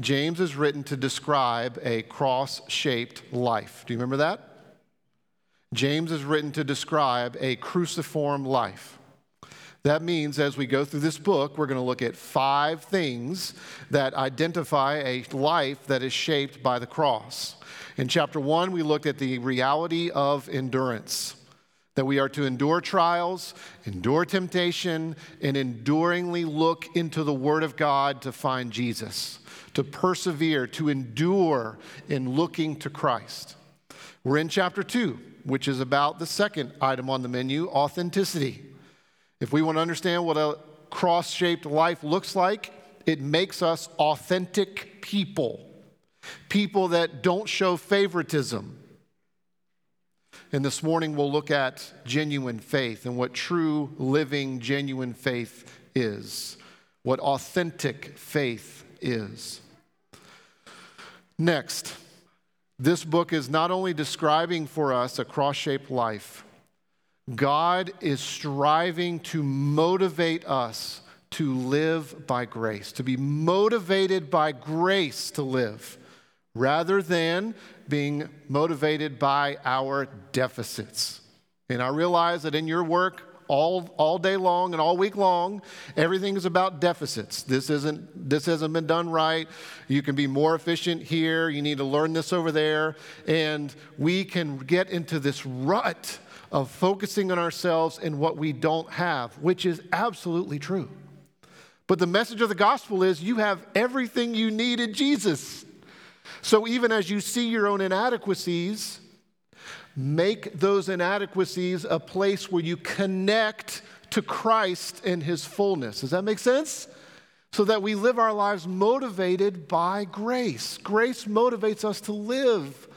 James is written to describe a cross shaped life. Do you remember that? James is written to describe a cruciform life. That means as we go through this book, we're going to look at five things that identify a life that is shaped by the cross. In chapter one, we looked at the reality of endurance that we are to endure trials, endure temptation, and enduringly look into the Word of God to find Jesus, to persevere, to endure in looking to Christ. We're in chapter two, which is about the second item on the menu authenticity. If we want to understand what a cross shaped life looks like, it makes us authentic people, people that don't show favoritism. And this morning we'll look at genuine faith and what true, living, genuine faith is, what authentic faith is. Next, this book is not only describing for us a cross shaped life, God is striving to motivate us to live by grace, to be motivated by grace to live, rather than being motivated by our deficits. And I realize that in your work, all, all day long and all week long, everything is about deficits. This isn't this hasn't been done right. You can be more efficient here. You need to learn this over there. And we can get into this rut of focusing on ourselves and what we don't have, which is absolutely true. But the message of the gospel is you have everything you need in Jesus. So even as you see your own inadequacies, make those inadequacies a place where you connect to Christ in his fullness. Does that make sense? So that we live our lives motivated by grace. Grace motivates us to live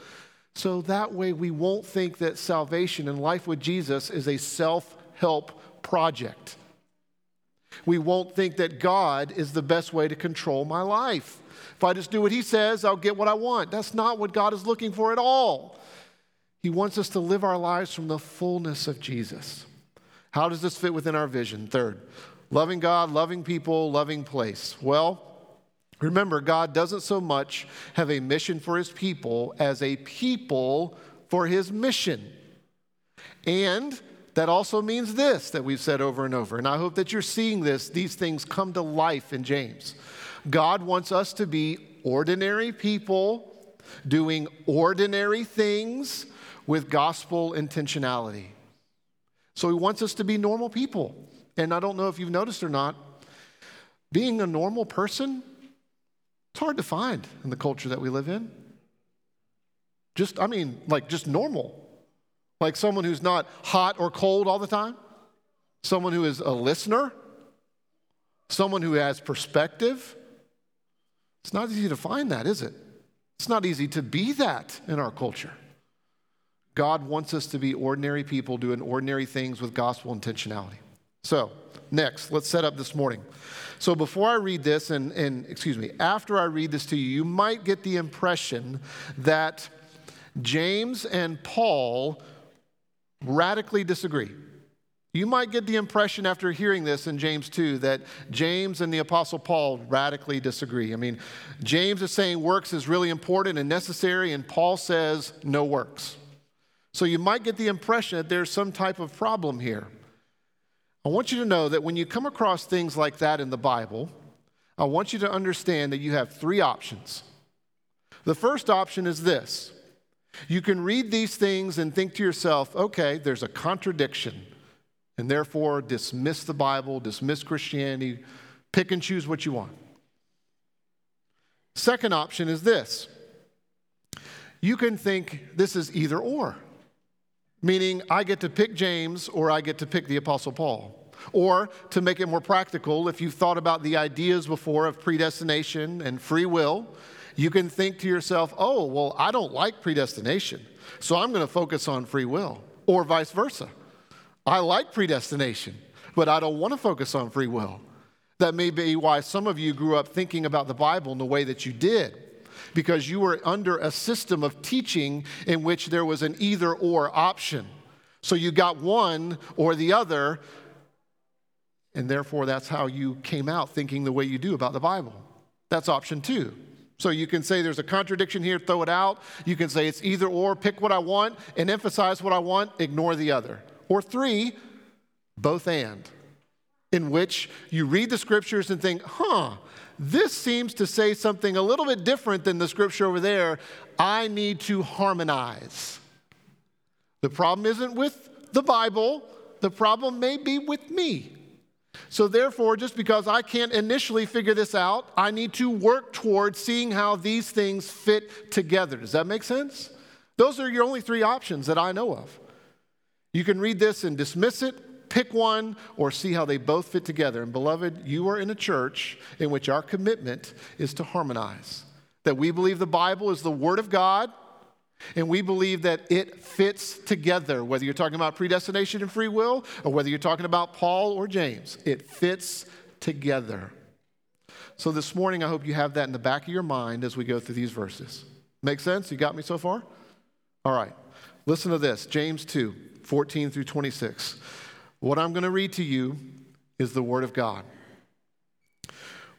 so that way we won't think that salvation and life with Jesus is a self help project. We won't think that God is the best way to control my life. If I just do what He says, I'll get what I want. That's not what God is looking for at all. He wants us to live our lives from the fullness of Jesus. How does this fit within our vision? Third, loving God, loving people, loving place. Well, Remember, God doesn't so much have a mission for his people as a people for his mission. And that also means this that we've said over and over. And I hope that you're seeing this, these things come to life in James. God wants us to be ordinary people doing ordinary things with gospel intentionality. So he wants us to be normal people. And I don't know if you've noticed or not, being a normal person it's hard to find in the culture that we live in. Just, I mean, like just normal. Like someone who's not hot or cold all the time, someone who is a listener, someone who has perspective. It's not easy to find that, is it? It's not easy to be that in our culture. God wants us to be ordinary people doing ordinary things with gospel intentionality. So, next, let's set up this morning. So before I read this, and, and excuse me, after I read this to you, you might get the impression that James and Paul radically disagree. You might get the impression after hearing this in James 2 that James and the Apostle Paul radically disagree. I mean, James is saying works is really important and necessary, and Paul says no works. So you might get the impression that there's some type of problem here. I want you to know that when you come across things like that in the Bible, I want you to understand that you have three options. The first option is this you can read these things and think to yourself, okay, there's a contradiction, and therefore dismiss the Bible, dismiss Christianity, pick and choose what you want. Second option is this you can think this is either or meaning I get to pick James or I get to pick the Apostle Paul. Or to make it more practical, if you've thought about the ideas before of predestination and free will, you can think to yourself, oh, well, I don't like predestination, so I'm going to focus on free will. Or vice versa. I like predestination, but I don't want to focus on free will. That may be why some of you grew up thinking about the Bible in the way that you did because you were under a system of teaching in which there was an either or option. So you got one or the other, and therefore that's how you came out thinking the way you do about the Bible. That's option two. So you can say there's a contradiction here, throw it out. You can say it's either or, pick what I want and emphasize what I want, ignore the other. Or three, both and, in which you read the scriptures and think, huh, this seems to say something a little bit different than the scripture over there. I need to harmonize. The problem isn't with the Bible, the problem may be with me. So, therefore, just because I can't initially figure this out, I need to work towards seeing how these things fit together. Does that make sense? Those are your only three options that I know of. You can read this and dismiss it, pick one, or see how they both fit together. And, beloved, you are in a church in which our commitment is to harmonize. That we believe the Bible is the Word of God, and we believe that it fits together, whether you're talking about predestination and free will, or whether you're talking about Paul or James. It fits together. So this morning, I hope you have that in the back of your mind as we go through these verses. Make sense? You got me so far? All right. Listen to this James 2 14 through 26. What I'm going to read to you is the Word of God.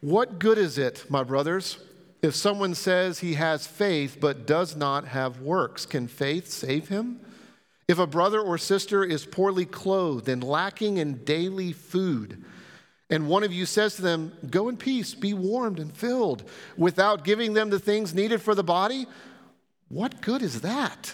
What good is it, my brothers? If someone says he has faith but does not have works, can faith save him? If a brother or sister is poorly clothed and lacking in daily food, and one of you says to them, Go in peace, be warmed and filled, without giving them the things needed for the body, what good is that?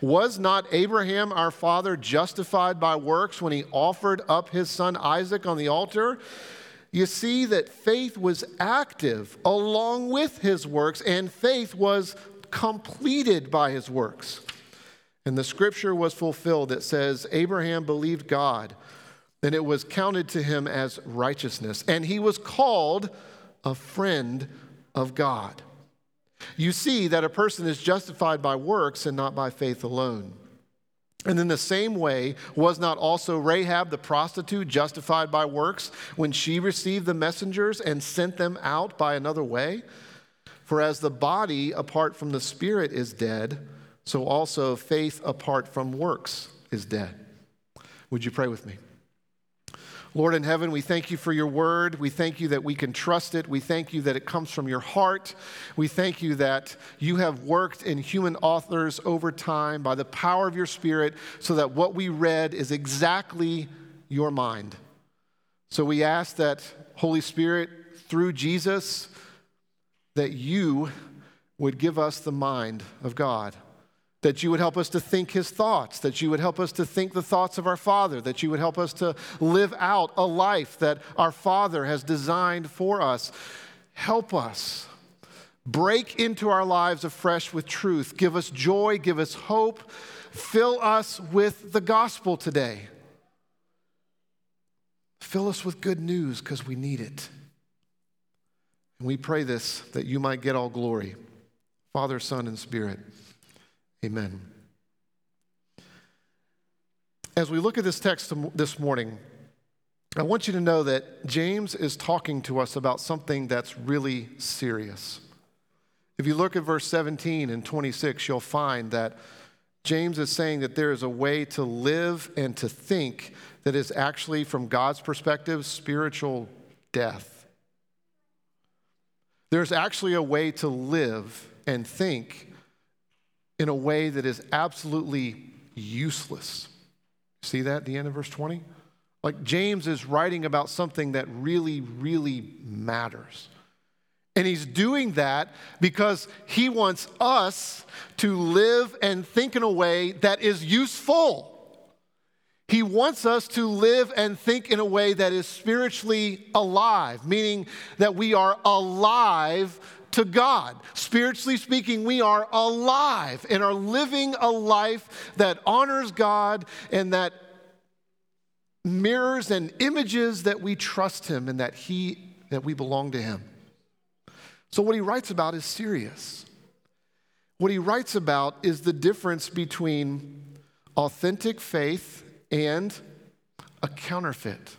Was not Abraham our father justified by works when he offered up his son Isaac on the altar? you see that faith was active along with his works, and faith was completed by his works. And the scripture was fulfilled that says, Abraham believed God, and it was counted to him as righteousness, and he was called a friend of God. You see that a person is justified by works and not by faith alone. And in the same way, was not also Rahab the prostitute justified by works when she received the messengers and sent them out by another way? For as the body apart from the spirit is dead, so also faith apart from works is dead. Would you pray with me? Lord in heaven, we thank you for your word. We thank you that we can trust it. We thank you that it comes from your heart. We thank you that you have worked in human authors over time by the power of your spirit so that what we read is exactly your mind. So we ask that, Holy Spirit, through Jesus, that you would give us the mind of God that you would help us to think his thoughts, that you would help us to think the thoughts of our Father, that you would help us to live out a life that our Father has designed for us. Help us. Break into our lives afresh with truth. Give us joy, give us hope. Fill us with the gospel today. Fill us with good news because we need it. And we pray this that you might get all glory. Father, Son, and Spirit. Amen. As we look at this text this morning, I want you to know that James is talking to us about something that's really serious. If you look at verse 17 and 26, you'll find that James is saying that there is a way to live and to think that is actually, from God's perspective, spiritual death. There's actually a way to live and think in a way that is absolutely useless. See that at the end of verse 20? Like James is writing about something that really, really matters. And he's doing that because he wants us to live and think in a way that is useful. He wants us to live and think in a way that is spiritually alive, meaning that we are alive to God. Spiritually speaking, we are alive and are living a life that honors God and that mirrors and images that we trust Him and that He that we belong to Him. So, what he writes about is serious. What he writes about is the difference between authentic faith and a counterfeit.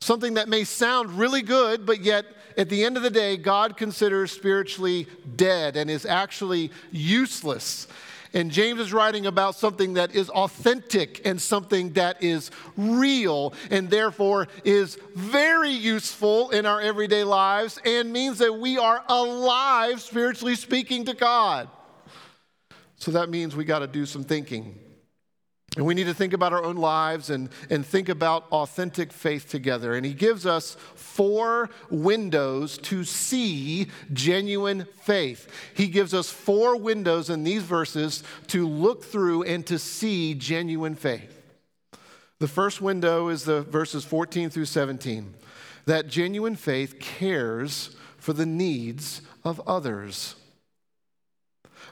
Something that may sound really good, but yet at the end of the day, God considers spiritually dead and is actually useless. And James is writing about something that is authentic and something that is real and therefore is very useful in our everyday lives and means that we are alive, spiritually speaking, to God. So that means we got to do some thinking. And we need to think about our own lives and, and think about authentic faith together. And he gives us four windows to see genuine faith. He gives us four windows in these verses to look through and to see genuine faith. The first window is the verses 14 through 17. That genuine faith cares for the needs of others.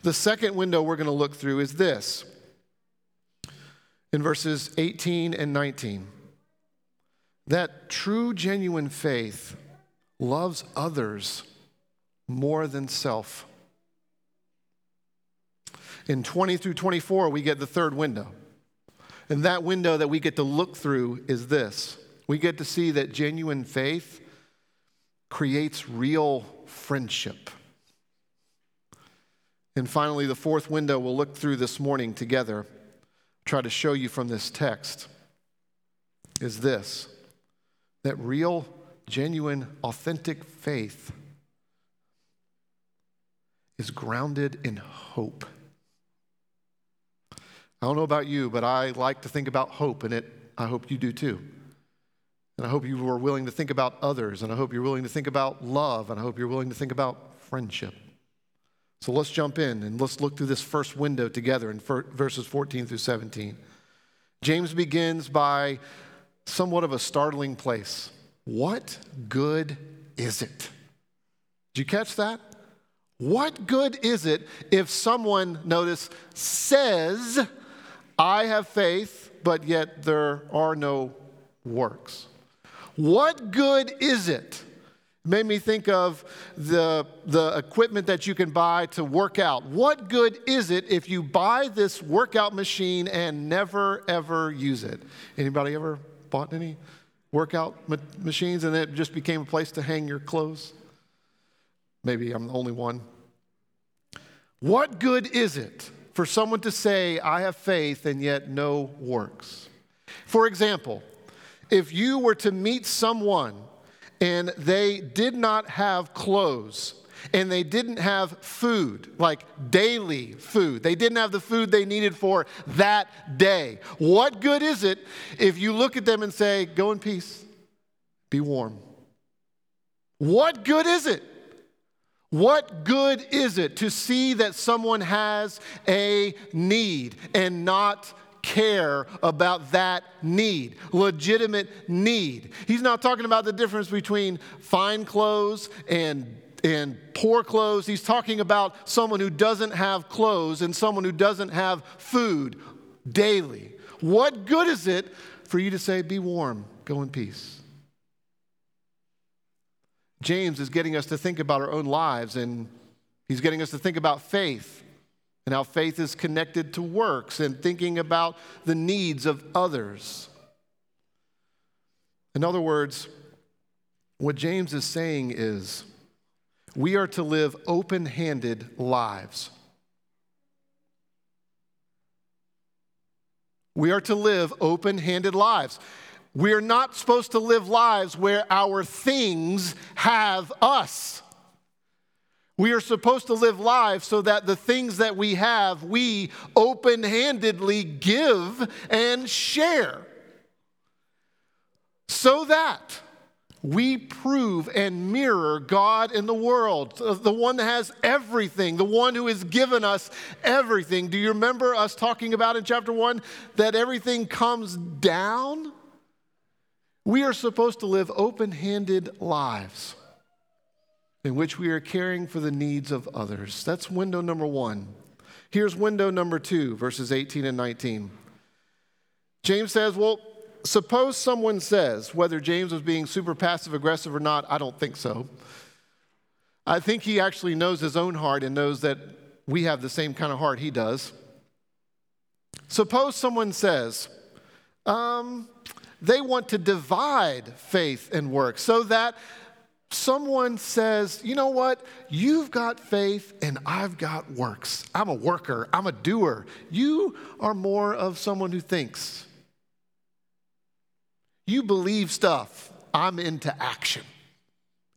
The second window we're going to look through is this in verses 18 and 19 that true, genuine faith loves others more than self. In 20 through 24, we get the third window. And that window that we get to look through is this we get to see that genuine faith creates real friendship. And finally, the fourth window we'll look through this morning together try to show you from this text is this that real, genuine, authentic faith is grounded in hope. I don't know about you, but I like to think about hope, and it, I hope you do too. And I hope you are willing to think about others, and I hope you're willing to think about love, and I hope you're willing to think about friendship. So let's jump in and let's look through this first window together in verses 14 through 17. James begins by somewhat of a startling place. What good is it? Did you catch that? What good is it if someone, notice, says, I have faith, but yet there are no works? What good is it? Made me think of the, the equipment that you can buy to work out. What good is it if you buy this workout machine and never ever use it? Anybody ever bought any workout ma- machines and it just became a place to hang your clothes? Maybe I'm the only one. What good is it for someone to say, I have faith and yet no works? For example, if you were to meet someone and they did not have clothes and they didn't have food, like daily food. They didn't have the food they needed for that day. What good is it if you look at them and say, Go in peace, be warm? What good is it? What good is it to see that someone has a need and not care about that need, legitimate need. He's not talking about the difference between fine clothes and and poor clothes. He's talking about someone who doesn't have clothes and someone who doesn't have food daily. What good is it for you to say, Be warm, go in peace? James is getting us to think about our own lives and he's getting us to think about faith and how faith is connected to works and thinking about the needs of others. In other words, what James is saying is we are to live open handed lives. We are to live open handed lives. We are not supposed to live lives where our things have us. We are supposed to live lives so that the things that we have, we open handedly give and share. So that we prove and mirror God in the world, uh, the one that has everything, the one who has given us everything. Do you remember us talking about in chapter one that everything comes down? We are supposed to live open handed lives in which we are caring for the needs of others. That's window number one. Here's window number two, verses 18 and 19. James says, Well, suppose someone says, whether James was being super passive aggressive or not, I don't think so. I think he actually knows his own heart and knows that we have the same kind of heart he does. Suppose someone says, um, they want to divide faith and work so that someone says, you know what, you've got faith and I've got works. I'm a worker, I'm a doer. You are more of someone who thinks. You believe stuff, I'm into action.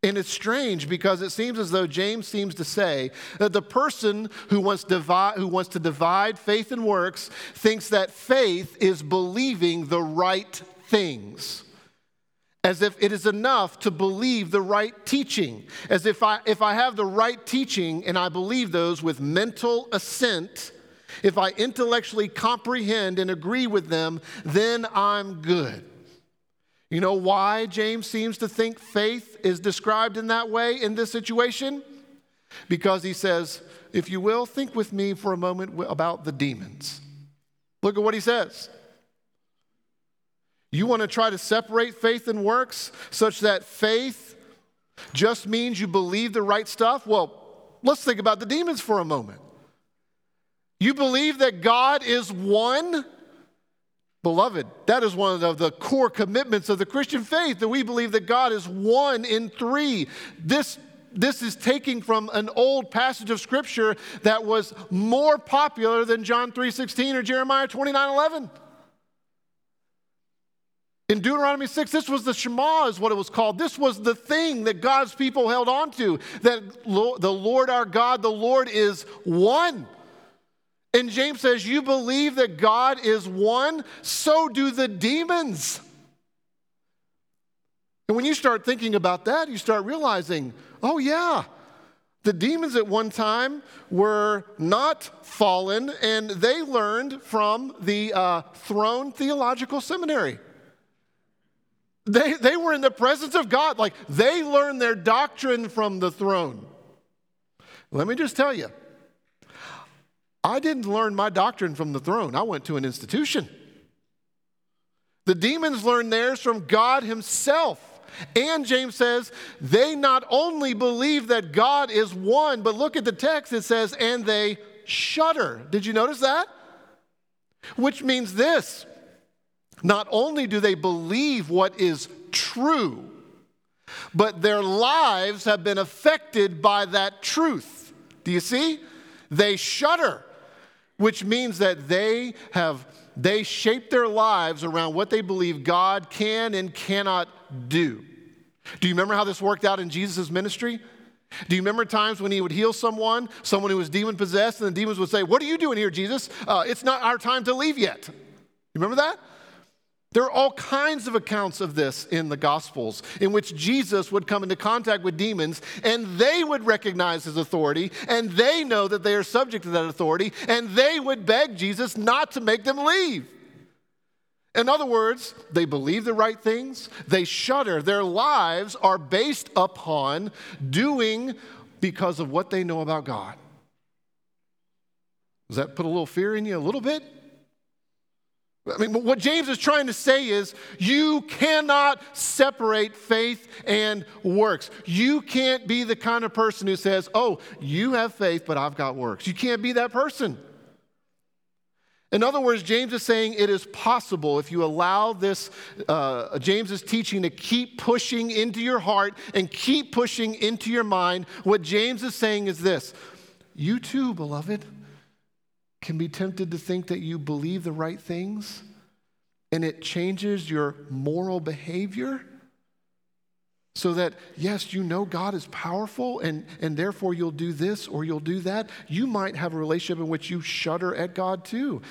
And it's strange because it seems as though James seems to say that the person who wants, divide, who wants to divide faith and works thinks that faith is believing the right things. As if it is enough to believe the right teaching. As if I, if I have the right teaching and I believe those with mental assent, if I intellectually comprehend and agree with them, then I'm good. You know why James seems to think faith is described in that way in this situation? Because he says, if you will, think with me for a moment about the demons. Look at what he says. You want to try to separate faith and works such that faith just means you believe the right stuff? Well, let's think about the demons for a moment. You believe that God is one? Beloved, that is one of the core commitments of the Christian faith that we believe that God is one in three. This, this is taking from an old passage of scripture that was more popular than John 3:16 or Jeremiah 29:11. In Deuteronomy 6, this was the Shema, is what it was called. This was the thing that God's people held on to that the Lord our God, the Lord is one. And James says, You believe that God is one, so do the demons. And when you start thinking about that, you start realizing, oh, yeah, the demons at one time were not fallen, and they learned from the uh, Throne Theological Seminary. They, they were in the presence of God, like they learned their doctrine from the throne. Let me just tell you, I didn't learn my doctrine from the throne, I went to an institution. The demons learned theirs from God Himself. And James says, they not only believe that God is one, but look at the text, it says, and they shudder. Did you notice that? Which means this not only do they believe what is true, but their lives have been affected by that truth. Do you see? They shudder which means that they have they shape their lives around what they believe God can and cannot do. Do you remember how this worked out in Jesus' ministry? Do you remember times when he would heal someone, someone who was demon possessed, and the demons would say, What are you doing here, Jesus? Uh, it's not our time to leave yet. You remember that? There are all kinds of accounts of this in the Gospels in which Jesus would come into contact with demons and they would recognize his authority and they know that they are subject to that authority and they would beg Jesus not to make them leave. In other words, they believe the right things, they shudder. Their lives are based upon doing because of what they know about God. Does that put a little fear in you a little bit? I mean, what James is trying to say is you cannot separate faith and works. You can't be the kind of person who says, oh, you have faith, but I've got works. You can't be that person. In other words, James is saying it is possible if you allow this, uh, James's teaching to keep pushing into your heart and keep pushing into your mind. What James is saying is this You too, beloved can be tempted to think that you believe the right things and it changes your moral behavior so that yes you know god is powerful and, and therefore you'll do this or you'll do that. You might have a relationship in which you shudder at god too.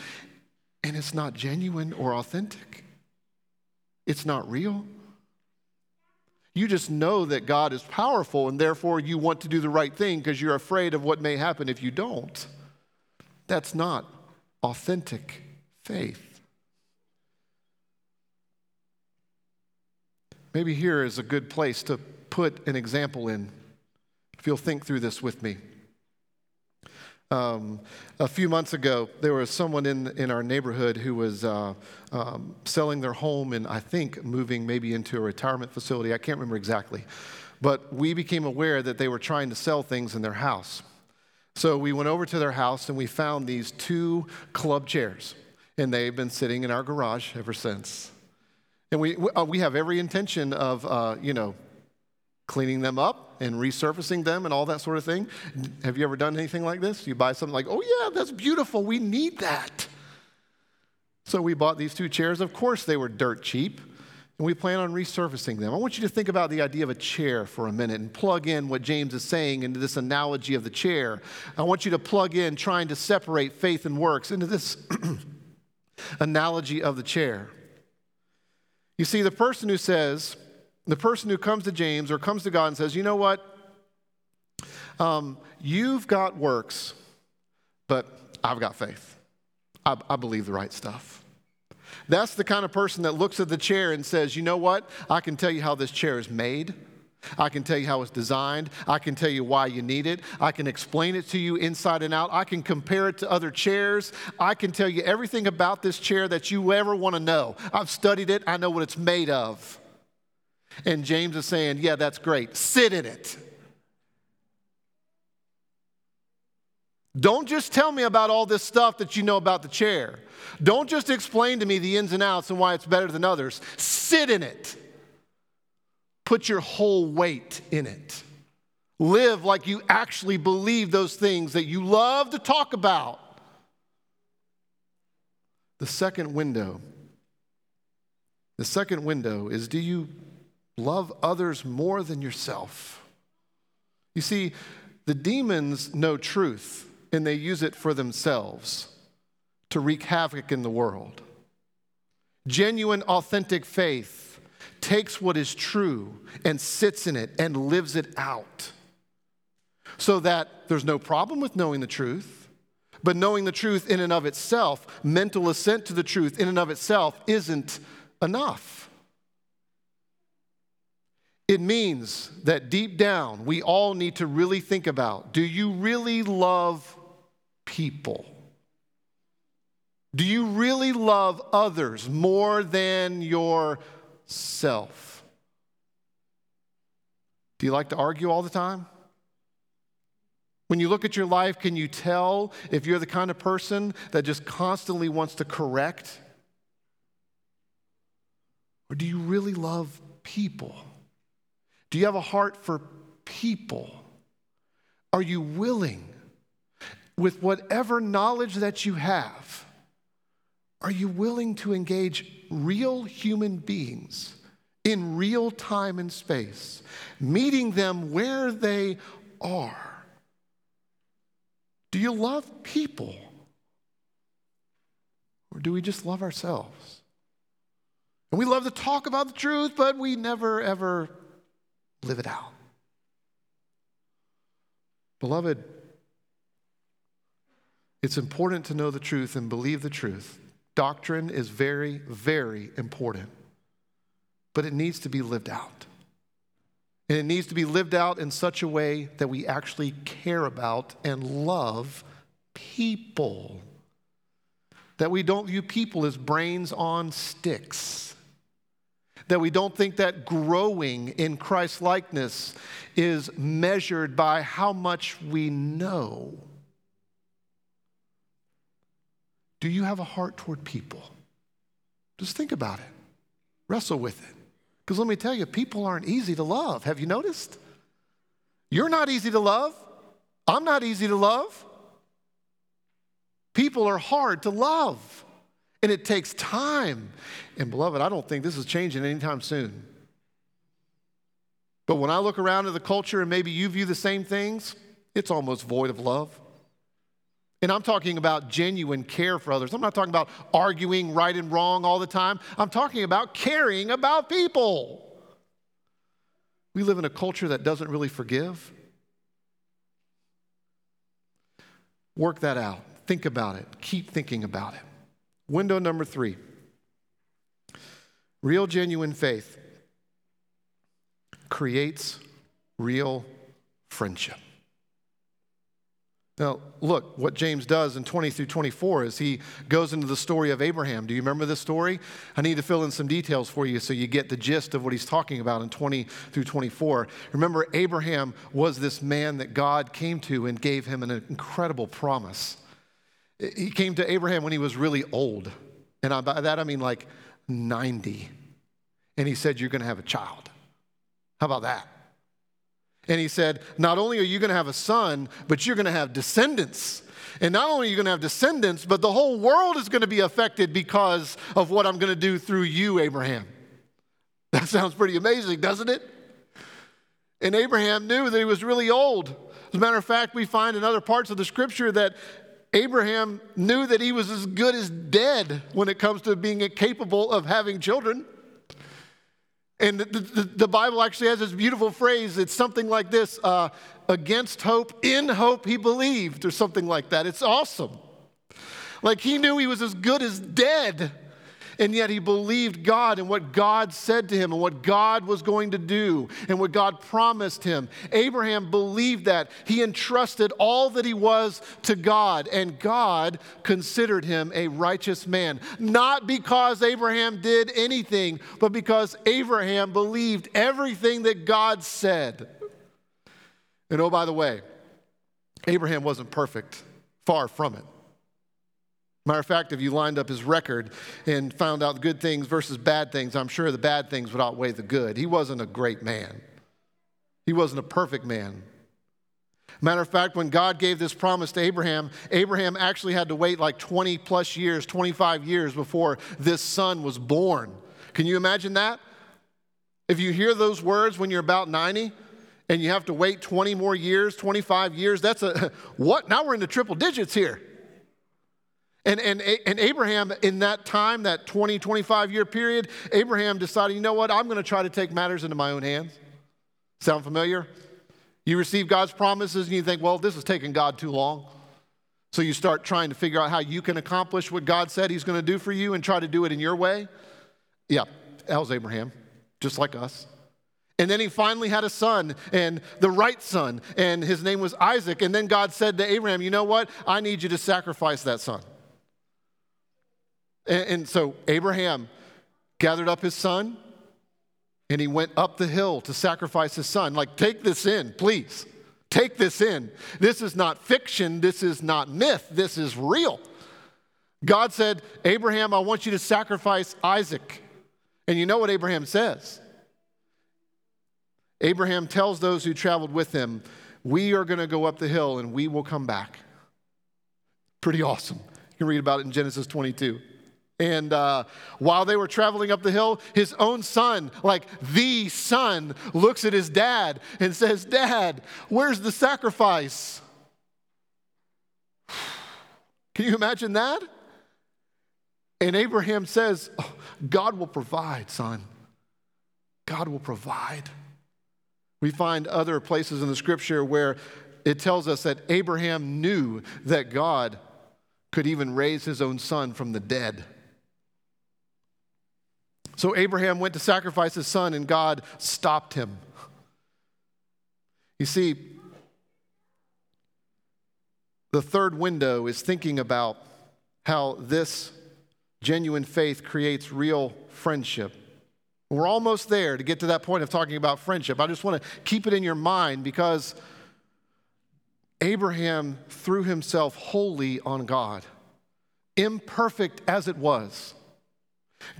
And it's not genuine or authentic. It's not real. You just know that god is powerful and therefore you want to do the right thing because you're afraid of what may happen if you don't that's not authentic faith. Maybe here is a good place to put an example in. If you'll think through this with me. Um, a few months ago, there was someone in, in our neighborhood who was uh, um, selling their home and I think moving maybe into a retirement facility. I can't remember exactly. But we became aware that they were trying to sell things in their house. So we went over to their house and we found these two club chairs, and they've been sitting in our garage ever since. And we, uh, we have every intention of, uh, you know, cleaning them up and resurfacing them and all that sort of thing. Have you ever done anything like this? You buy something like, oh, yeah, that's beautiful. We need that. So we bought these two chairs. Of course, they were dirt cheap, and we plan on resurfacing them. I want you to think about the idea of a chair for a minute and plug in what James is saying into this analogy of the chair. I want you to plug in trying to separate faith and works into this analogy of the chair. You see, the person who says, the person who comes to James or comes to God and says, you know what? Um, you've got works, but I've got faith. I, I believe the right stuff. That's the kind of person that looks at the chair and says, you know what? I can tell you how this chair is made. I can tell you how it's designed. I can tell you why you need it. I can explain it to you inside and out. I can compare it to other chairs. I can tell you everything about this chair that you ever want to know. I've studied it, I know what it's made of. And James is saying, Yeah, that's great. Sit in it. Don't just tell me about all this stuff that you know about the chair. Don't just explain to me the ins and outs and why it's better than others. Sit in it. Put your whole weight in it. Live like you actually believe those things that you love to talk about. The second window. The second window is do you love others more than yourself? You see, the demons know truth and they use it for themselves to wreak havoc in the world. Genuine, authentic faith takes what is true and sits in it and lives it out. So that there's no problem with knowing the truth, but knowing the truth in and of itself, mental assent to the truth in and of itself, isn't enough. It means that deep down, we all need to really think about do you really love people? Do you really love others more than yourself? Do you like to argue all the time? When you look at your life, can you tell if you're the kind of person that just constantly wants to correct? Or do you really love people? Do you have a heart for people? Are you willing with whatever knowledge that you have, are you willing to engage real human beings in real time and space, meeting them where they are? Do you love people? Or do we just love ourselves? And we love to talk about the truth, but we never, ever live it out. Beloved, it's important to know the truth and believe the truth. Doctrine is very, very important, but it needs to be lived out. And it needs to be lived out in such a way that we actually care about and love people. That we don't view people as brains on sticks. That we don't think that growing in Christ likeness is measured by how much we know Do you have a heart toward people? Just think about it, wrestle with it. Because let me tell you, people aren't easy to love. Have you noticed? You're not easy to love. I'm not easy to love. People are hard to love, and it takes time. And, beloved, I don't think this is changing anytime soon. But when I look around at the culture and maybe you view the same things, it's almost void of love. And I'm talking about genuine care for others. I'm not talking about arguing right and wrong all the time. I'm talking about caring about people. We live in a culture that doesn't really forgive. Work that out. Think about it. Keep thinking about it. Window number three real, genuine faith creates real friendship. Now, look, what James does in 20 through 24 is he goes into the story of Abraham. Do you remember this story? I need to fill in some details for you so you get the gist of what he's talking about in 20 through 24. Remember, Abraham was this man that God came to and gave him an incredible promise. He came to Abraham when he was really old. And by that I mean like 90. And he said, You're going to have a child. How about that? And he said, Not only are you going to have a son, but you're going to have descendants. And not only are you going to have descendants, but the whole world is going to be affected because of what I'm going to do through you, Abraham. That sounds pretty amazing, doesn't it? And Abraham knew that he was really old. As a matter of fact, we find in other parts of the scripture that Abraham knew that he was as good as dead when it comes to being capable of having children. And the, the, the, Bible actually has this beautiful phrase. It's something like this uh, against hope, in hope he believed, or something like that. It's awesome. Like he knew he was as good as dead and yet he believed God and what God said to him and what God was going to do and what God promised him. Abraham believed that. He entrusted all that he was to God, and God considered him a righteous man. Not because Abraham did anything, but because Abraham believed everything that God said. And oh, by the way, Abraham wasn't perfect, far from it. Matter of fact, if you lined up his record and found out good things versus bad things, I'm sure the bad things would outweigh the good. He wasn't a great man, he wasn't a perfect man. Matter of fact, when God gave this promise to Abraham, Abraham actually had to wait like 20 plus years, 25 years before this son was born. Can you imagine that? If you hear those words when you're about 90 and you have to wait 20 more years, 25 years, that's a what? Now we're in the triple digits here. And, and, and Abraham, in that time, that 20, 25 year period, Abraham decided, you know what, I'm going to try to take matters into my own hands. Sound familiar? You receive God's promises and you think, well, this is taking God too long. So you start trying to figure out how you can accomplish what God said He's going to do for you and try to do it in your way. Yeah, that was Abraham, just like us. And then he finally had a son, and the right son, and his name was Isaac. And then God said to Abraham, You know what? I need you to sacrifice that son. And, and so Abraham gathered up his son and he went up the hill to sacrifice his son. Like, take this in, please. Take this in. This is not fiction. This is not myth. This is real. God said, Abraham, I want you to sacrifice Isaac. And you know what Abraham says? Abraham tells those who traveled with him, We are going to go up the hill and we will come back. Pretty awesome. You can read about it in Genesis 22. And uh, while they were traveling up the hill, his own son, like the son, looks at his dad and says, Dad, where's the sacrifice? Can you imagine that? And Abraham says, oh, God will provide, son. God will provide. We find other places in the scripture where it tells us that Abraham knew that God could even raise his own son from the dead. So Abraham went to sacrifice his son, and God stopped him. You see, the third window is thinking about how this genuine faith creates real friendship. We're almost there to get to that point of talking about friendship. I just want to keep it in your mind because Abraham threw himself wholly on God, imperfect as it was.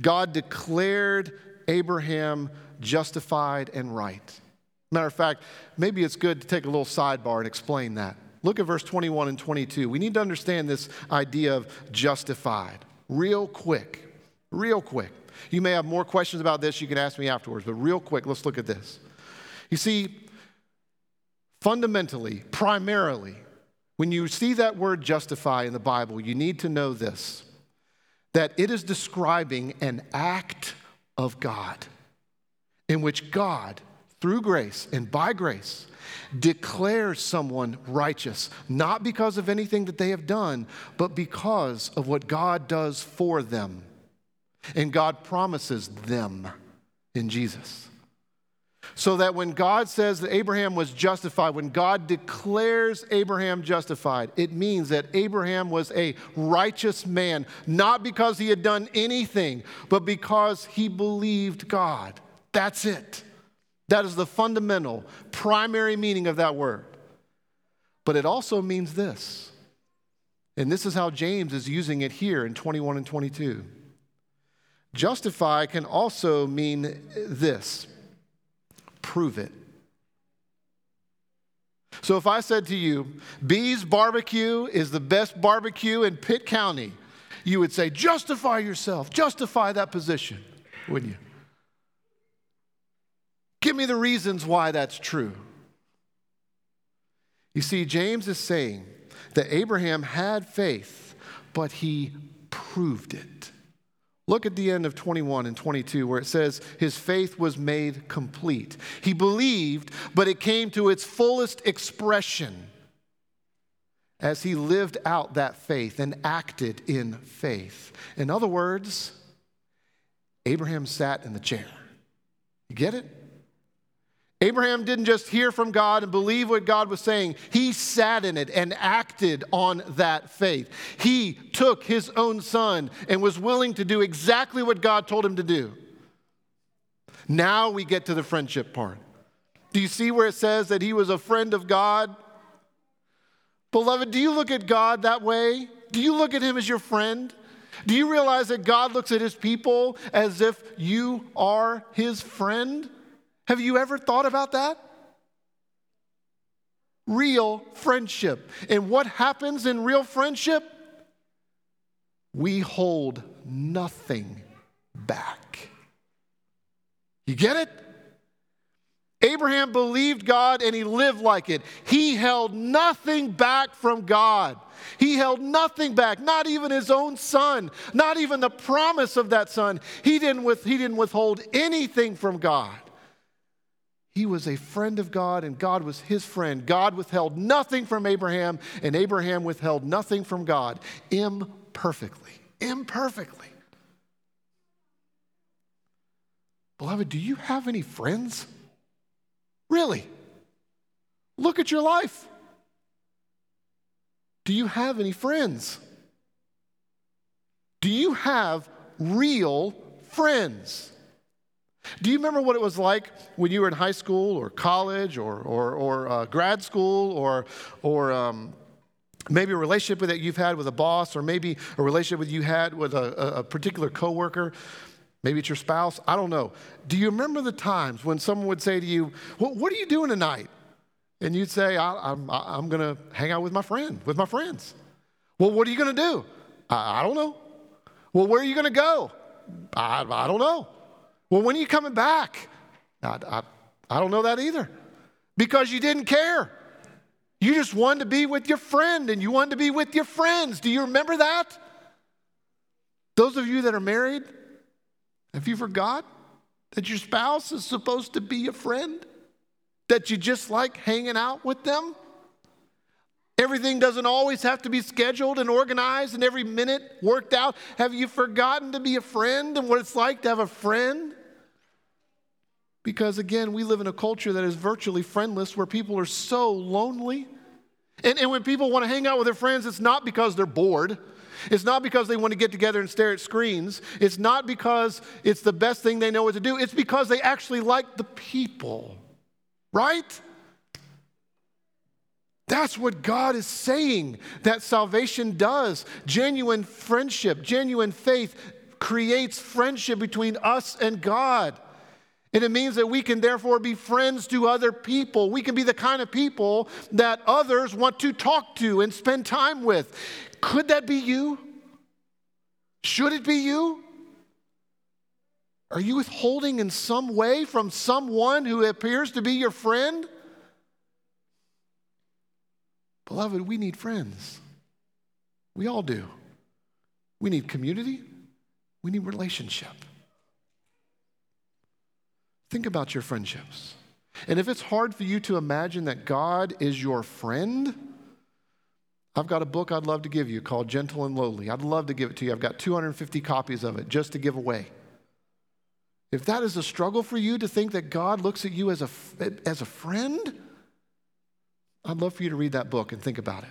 God declared Abraham justified and right. Matter of fact, maybe it's good to take a little sidebar and explain that. Look at verse 21 and 22. We need to understand this idea of justified real quick. Real quick. You may have more questions about this, you can ask me afterwards, but real quick, let's look at this. You see, fundamentally, primarily, when you see that word justify in the Bible, you need to know this that it is describing an act of God in which God, through grace and by grace, declares someone righteous, not because of anything that they have done, but because of what God does for them. And God promises them in Jesus. So that when God says that Abraham was justified, when God declares Abraham justified, it means that Abraham was a righteous man, not because he had done anything, but because he believed God. That's it. That is the fundamental, primary meaning of that word. But it also means this. And this is how James is using it here in 21 and 22. Justify can also mean this prove it. So if I said to you, B's Barbecue is the best barbecue in Pitt County, you would say, justify yourself, justify that position, wouldn't you? Give me the reasons why that's true. You see, James is saying that Abraham had faith, but he proved it. Look at the end of 21 and 22 where it says, His faith was made complete. He believed, but it came to its fullest expression as he lived out that faith and acted in faith. In other words, Abraham sat in the chair. You get it? Abraham didn't just hear from God and believe what God was saying. He sat in it and acted on that faith. He took his own son and was willing to do exactly what God told him to do. Now we get to the friendship part. Do you see where it says that he was a friend of God? Beloved, do you look at God that way? Do you look at him as your friend? Do you realize that God looks at his people as if you are his friend? Have you ever thought about that? Real friendship. And what happens in real friendship? We hold nothing back. You get it? Abraham believed God and he lived like it. He held nothing back from God. He held nothing back, not even his own son, not even the promise of that son. He didn't, with, he didn't withhold anything from God. He was a friend of God, and God was his friend. God withheld nothing from Abraham, and Abraham withheld nothing from God imperfectly. Imperfectly. Beloved, do you have any friends? Really? Look at your life. Do you have any friends? Do you have real friends? Do you remember what it was like when you were in high school or college or, or, or uh, grad school or, or um, maybe a relationship that you've had with a boss or maybe a relationship that you had with a, a particular coworker? Maybe it's your spouse. I don't know. Do you remember the times when someone would say to you, well, What are you doing tonight? And you'd say, I, am I'm, I'm going to hang out with my friend, with my friends. Well, what are you going to do? I, I don't know. Well, where are you going to go? I, I don't know. Well, when are you coming back? I, I, I don't know that either. Because you didn't care. You just wanted to be with your friend and you wanted to be with your friends. Do you remember that? Those of you that are married, have you forgot that your spouse is supposed to be a friend? That you just like hanging out with them? Everything doesn't always have to be scheduled and organized and every minute worked out. Have you forgotten to be a friend and what it's like to have a friend? Because again, we live in a culture that is virtually friendless where people are so lonely. And, and when people want to hang out with their friends, it's not because they're bored. It's not because they want to get together and stare at screens. It's not because it's the best thing they know what to do. It's because they actually like the people, right? That's what God is saying that salvation does. Genuine friendship, genuine faith creates friendship between us and God. And it means that we can therefore be friends to other people. We can be the kind of people that others want to talk to and spend time with. Could that be you? Should it be you? Are you withholding in some way from someone who appears to be your friend? Beloved, we need friends. We all do. We need community, we need relationship. Think about your friendships. And if it's hard for you to imagine that God is your friend, I've got a book I'd love to give you called Gentle and Lowly. I'd love to give it to you. I've got 250 copies of it just to give away. if that is a struggle for you to think that God looks at you as a, as a friend, I'd love for you to read that book and think about it.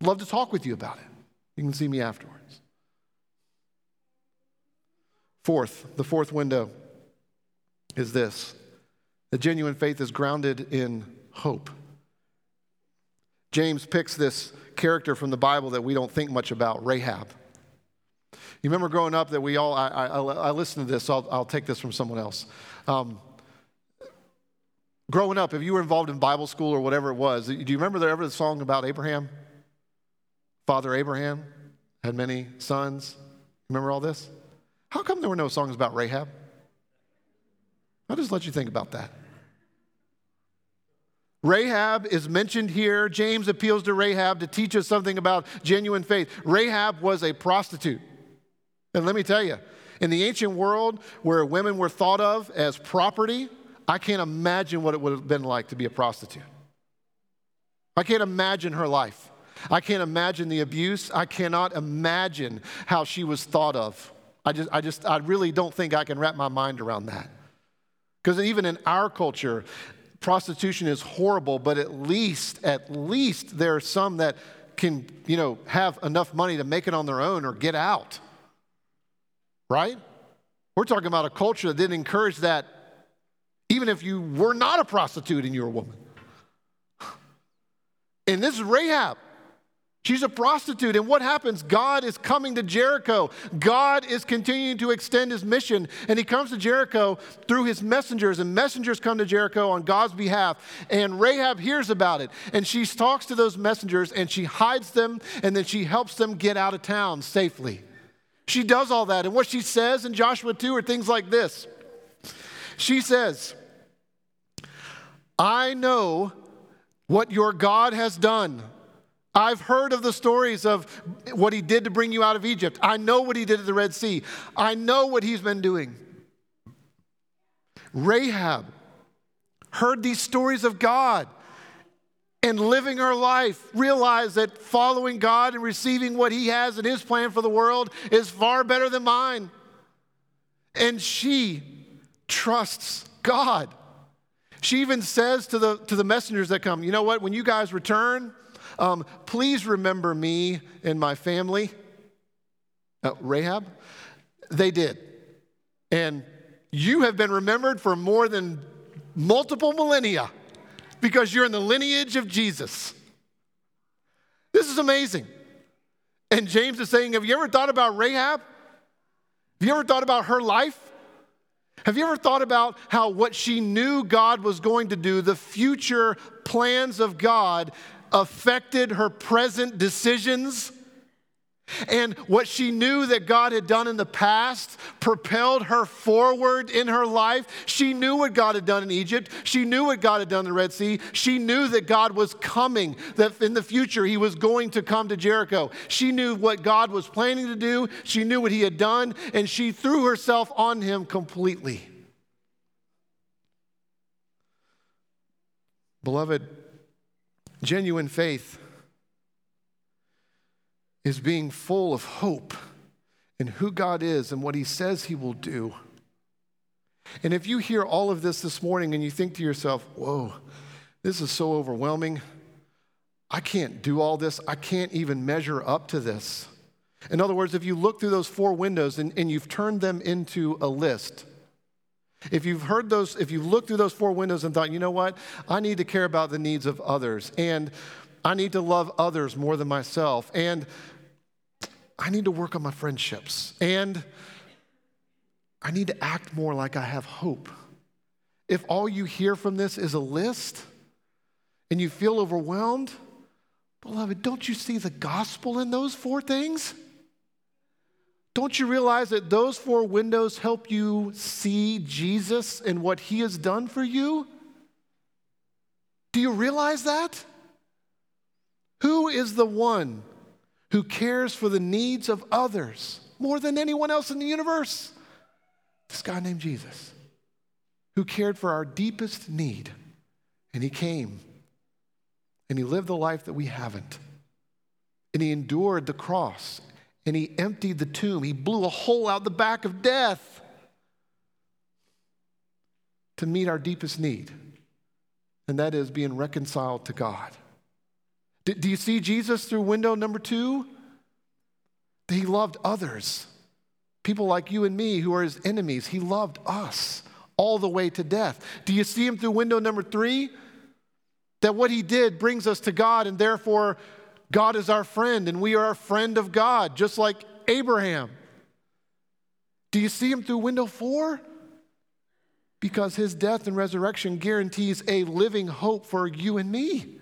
I'd love to talk with you about it. You can see me afterwards. Fourth, the fourth window is this the genuine faith is grounded in hope. James picks this character from the Bible that we don't think much about, Rahab. You remember growing up that we all, I, I, I listened to this, so I'll, I'll, take this from someone else. Um, growing up, if you were involved in Bible school or whatever it was, do you remember there ever the song about Abraham? Father Abraham had many sons. Remember all this? How come there were no songs about Rahab? I'll just let you think about that. Rahab is mentioned here. James appeals to Rahab to teach us something about genuine faith. Rahab was a prostitute. And let me tell you, in the ancient world where women were thought of as property, I can't imagine what it would have been like to be a prostitute. I can't imagine her life. I can't imagine the abuse. I cannot imagine how she was thought of. I just, I just, I really don't think I can wrap my mind around that. Because even in our culture, prostitution is horrible, but at least, at least there are some that can, you know, have enough money to make it on their own or get out right? We're talking about a culture that didn't encourage that, even if you were not a prostitute and you're a woman. And this is Rahab. She's a prostitute. And what happens? God is coming to Jericho. God is continuing to extend his mission. And he comes to Jericho through his messengers. And messengers come to Jericho on God's behalf. And Rahab hears about it. And she talks to those messengers and she hides them. And then she helps them get out of town safely. She does all that. And what she says in Joshua 2 are things like this She says, I know what your God has done. I've heard of the stories of what he did to bring you out of Egypt. I know what he did at the Red Sea. I know what he's been doing. Rahab heard these stories of God and living her life, realized that following God and receiving what He has in His plan for the world is far better than mine. And she trusts God. She even says to the, to the messengers that come, you know what, when you guys return, um, please remember me and my family. Uh, Rahab, they did. And you have been remembered for more than multiple millennia because you're in the lineage of Jesus. This is amazing. And James is saying, Have you ever thought about Rahab? Have you ever thought about her life? Have you ever thought about how what she knew God was going to do, the future plans of God, affected her present decisions? And what she knew that God had done in the past propelled her forward in her life. She knew what God had done in Egypt. She knew what God had done in the Red Sea. She knew that God was coming, that in the future he was going to come to Jericho. She knew what God was planning to do. She knew what he had done, and she threw herself on him completely. Beloved, genuine faith is being full of hope in who God is and what He says He will do. And if you hear all of this this morning and you think to yourself, whoa, this is so overwhelming, I can't do all this, I can't even measure up to this. In other words, if you look through those four windows and, and you've turned them into a list, if you've heard those, if you've looked through those four windows and thought, you know what, I need to care about the needs of others, and I need to love others more than myself, and I need to work on my friendships and I need to act more like I have hope. If all you hear from this is a list and you feel overwhelmed, beloved, don't you see the gospel in those four things? Don't you realize that those four windows help you see Jesus and what he has done for you? Do you realize that? Who is the one who cares for the needs of others more than anyone else in the universe. This guy named Jesus, who cared for our deepest need. And he came and he lived the life that we haven't. And he endured the cross and he emptied the tomb. He blew a hole out the back of death. to meet our deepest need, and that is being reconciled to God. Do, do you see Jesus through window number two? He loved others. People like you and me who are his enemies. He loved us all the way to death. Do you see him through window number three? That what he did brings us to God, and therefore God is our friend, and we are a friend of God, just like Abraham. Do you see him through window four? Because his death and resurrection guarantees a living hope for you and me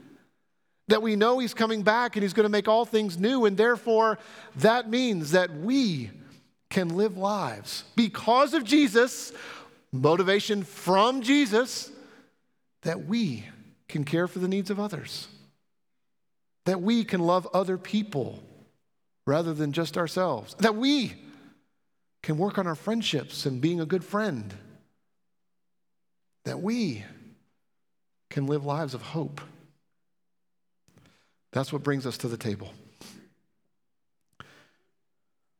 that we know He's coming back and He's going to make all things new. And therefore, that means that we can live lives because of Jesus, motivation from Jesus, that we can care for the needs of others, that we can love other people rather than just ourselves, that we can work on our friendships and being a good friend, that we can live lives of hope. That's what brings us to the table.